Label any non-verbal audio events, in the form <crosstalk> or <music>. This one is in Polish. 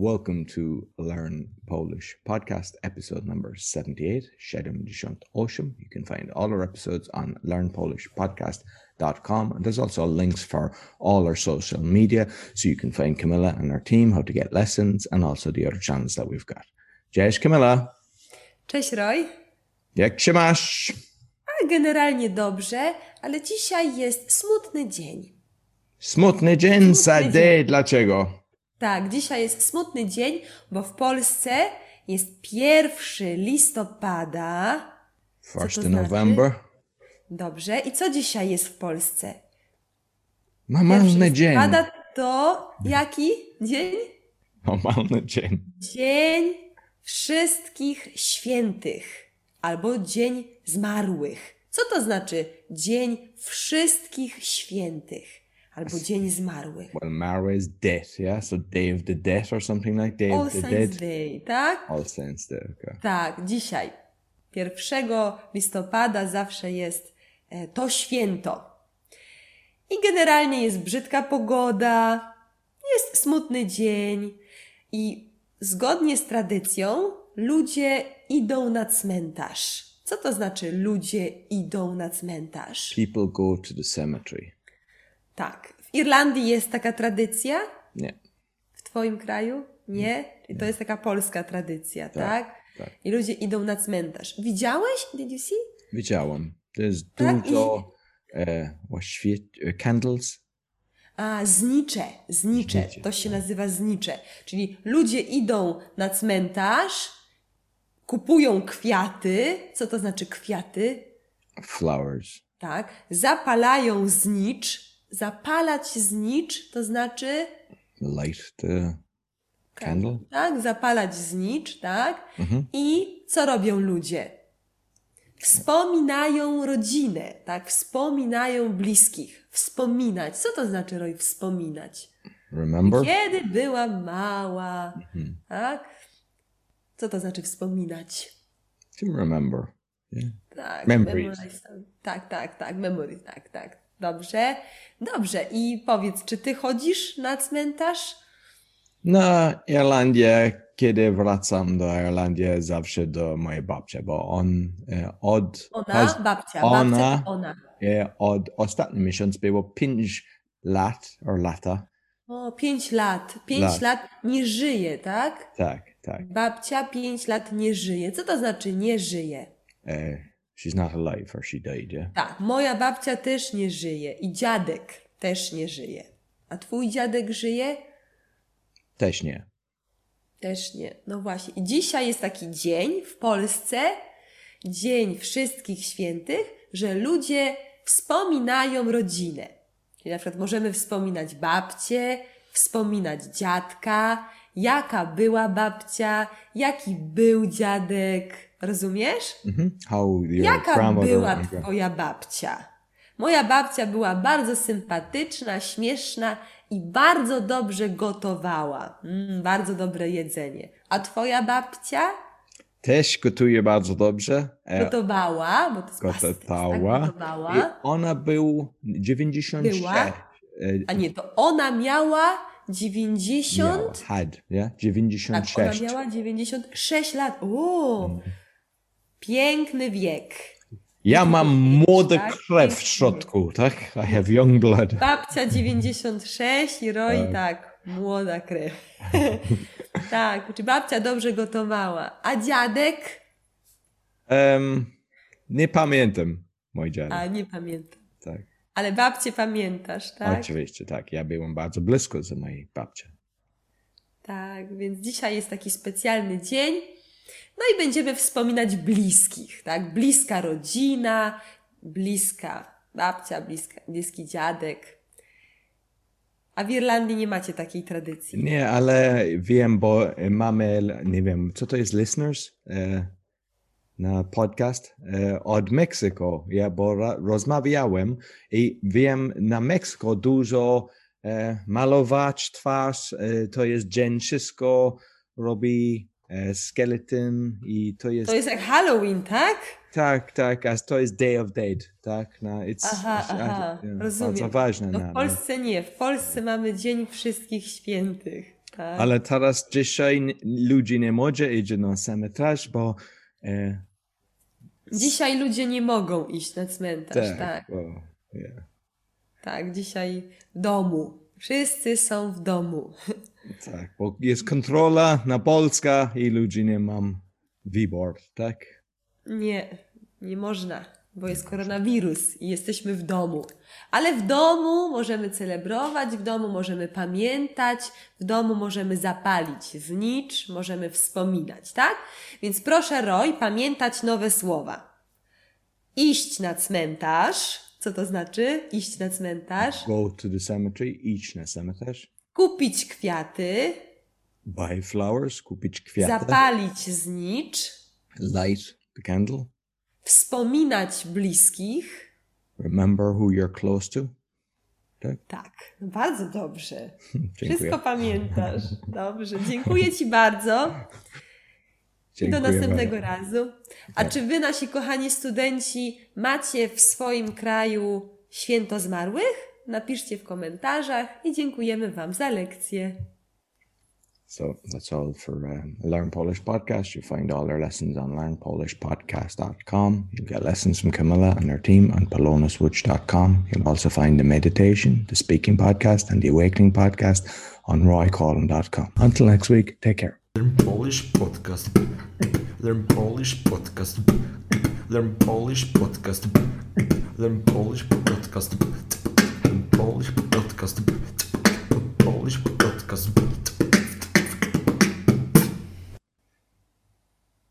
Welcome to Learn Polish podcast, episode number 78, 78. You can find all our episodes on learnpolishpodcast.com. And there's also links for all our social media, so you can find Camilla and our team, how to get lessons, and also the other channels that we've got. Cześć Camilla. Cześć Roy. Jak się masz? A generalnie dobrze, ale dzisiaj jest smutny dzień. Smutny dzień, Smutny Sade. dzień. Dlaczego? Tak, dzisiaj jest smutny dzień, bo w Polsce jest 1 listopada. First to znaczy? November. Dobrze. I co dzisiaj jest w Polsce? Normalny 1 dzień. listopada to jaki dzień? Normalny dzień. Dzień Wszystkich Świętych albo Dzień Zmarłych. Co to znaczy Dzień Wszystkich Świętych albo Dzień Zmarłych? Well, Mara is dead, yeah? So Day of the Dead or something like Day All of the Saints Dead. Day, tak? All Saints Day, okay. Tak, dzisiaj. 1 listopada zawsze jest e, to święto. I generalnie jest brzydka pogoda, jest smutny dzień i zgodnie z tradycją ludzie idą na cmentarz. Co to znaczy ludzie idą na cmentarz? People go to the cemetery. Tak. W Irlandii jest taka tradycja? Nie. W Twoim kraju? Nie? Czyli to jest taka polska tradycja, tak? tak. I ludzie idą na cmentarz. Widziałeś? Did you see? Widziałem. There's Tak, dużo e, what, świec, e, candles. A, znicze, znicze. Znicze, To się tak. nazywa znicze. Czyli ludzie idą na cmentarz, kupują kwiaty. Co to znaczy kwiaty? Flowers. Tak. Zapalają znicz. Zapalać znicz to znaczy Light the candle. tak, zapalać znicz, tak? Mhm. I co robią ludzie? Wspominają rodzinę, tak? Wspominają bliskich. Wspominać. Co to znaczy, Roy, wspominać? Remember? Kiedy byłam mała, Mhm. tak? Co to znaczy wspominać? Remember. Yeah. Tak, Memories. memorize. Tak, tak, tak, memories, tak, tak. Dobrze, dobrze. I powiedz, czy ty chodzisz na cmentarz? Na Irlandię, kiedy wracam do Irlandii, zawsze do mojej babci, bo on e, od, Ona, pas- babcia, ona, babcia ona. e, od ostatni miesiąc było 5 lat, or lata. O, pięć lat. Pięć Lat. lat nie żyje, tak? Tak, tak. Babcia pięć lat nie żyje. Co to znaczy nie żyje? E, she's not alive, or she died, yeah? Tak, moja babcia też nie żyje i dziadek też nie żyje. A twój dziadek żyje? Też nie. Też nie. No właśnie. I dzisiaj jest taki dzień w Polsce, Dzień Wszystkich Świętych, że ludzie wspominają rodzinę. Czyli na przykład możemy wspominać babcię, wspominać dziadka, jaka była babcia, jaki był dziadek. Rozumiesz? Mhm. Jaka była twoja babcia? Moja babcia była bardzo sympatyczna, śmieszna i bardzo dobrze gotowała. Mm, bardzo dobre jedzenie. A twoja babcia Też gotuje bardzo dobrze. E, gotowała, bo to jest tak? gotowała. I Gotowała. ona był 96. Była? E, A nie, to ona miała 90... miała, had, yeah? Tak, 96. ona miała 96 lat. O, piękny wiek. Ja mam młode Tak, krew w środku, tak? I have young blood. Babcia 96 i Roy tak, młoda krew. <laughs> tak, czy babcia dobrze gotowała. A dziadek? Em, nie pamiętam, mój dziadek. A nie pamiętam. Tak. Ale babcię pamiętasz, tak? Oczywiście, tak. Ja byłem bardzo blisko z mojej babcią. Tak, więc dzisiaj jest taki specjalny dzień. No i będziemy wspominać bliskich, tak? Bliska rodzina, bliska babcia, bliska, bliski dziadek. A w Irlandii nie macie takiej tradycji. Nie, ale wiem, bo mamy, nie wiem, co to jest listeners e, na podcast e, od Meksyku. Ja, bo rozmawiałem i wiem, na Meksyku dużo e, malować twarz, e, to jest dzień wszystko robi skeleton i to jest, To jest jak Halloween, tak? tak, tak, a to jest Day of Dead, tak? No, it's, Aha, it's- aha, yeah, rozumiem. Bardzo ważne. No w na- Polsce nie. W Polsce mamy Dzień Wszystkich Świętych. Tak. Ale teraz dzisiaj ludzi nie może iść na cmentarz, bo e, Dzisiaj ludzie nie mogą iść na cmentarz, tak. tak, Tak, bo, yeah, dzisiaj w domu. Wszyscy są w domu. <laughs> tak, bo jest kontrola na Polska i ludzi nie mam wybór, tak? Nie, nie można, bo jest koronawirus i jesteśmy w domu. Ale w domu możemy celebrować, w domu możemy pamiętać, w domu możemy zapalić znicz, możemy wspominać, tak? Więc proszę, Roy, pamiętać nowe słowa. Iść na cmentarz. Co to znaczy? Iść na cmentarz. Go to the cemetery, iść na cmentarz, Kupić kwiaty. buy flowers, kupić kwiaty, Zapalić znicz. light the candle, Wspominać bliskich. remember who you're close to. Tak? <laughs> Tak, bardzo dobrze. Dziękuję. Wszystko pamiętasz. Dobrze, dziękuję Ci bardzo i do Dziękuję następnego bardzo. razu. A czy Wy, nasi kochani studenci, macie w swoim kraju święto zmarłych? Napiszcie w komentarzach i dziękujemy Wam za lekcję. So that's all for um, Learn Polish Podcast. You'll find all our lessons on learnpolishpodcast.com. You'll get lessons from Camilla and her team on polonaswitch.com. You'll also find the meditation, the speaking podcast, and the awakening podcast on roycollin.com. Until next week, take care. Learn Polish podcast. Learn Polish podcast. Learn Polish podcast. Learn Polish podcast. Learn Polish podcast. Polish podcast.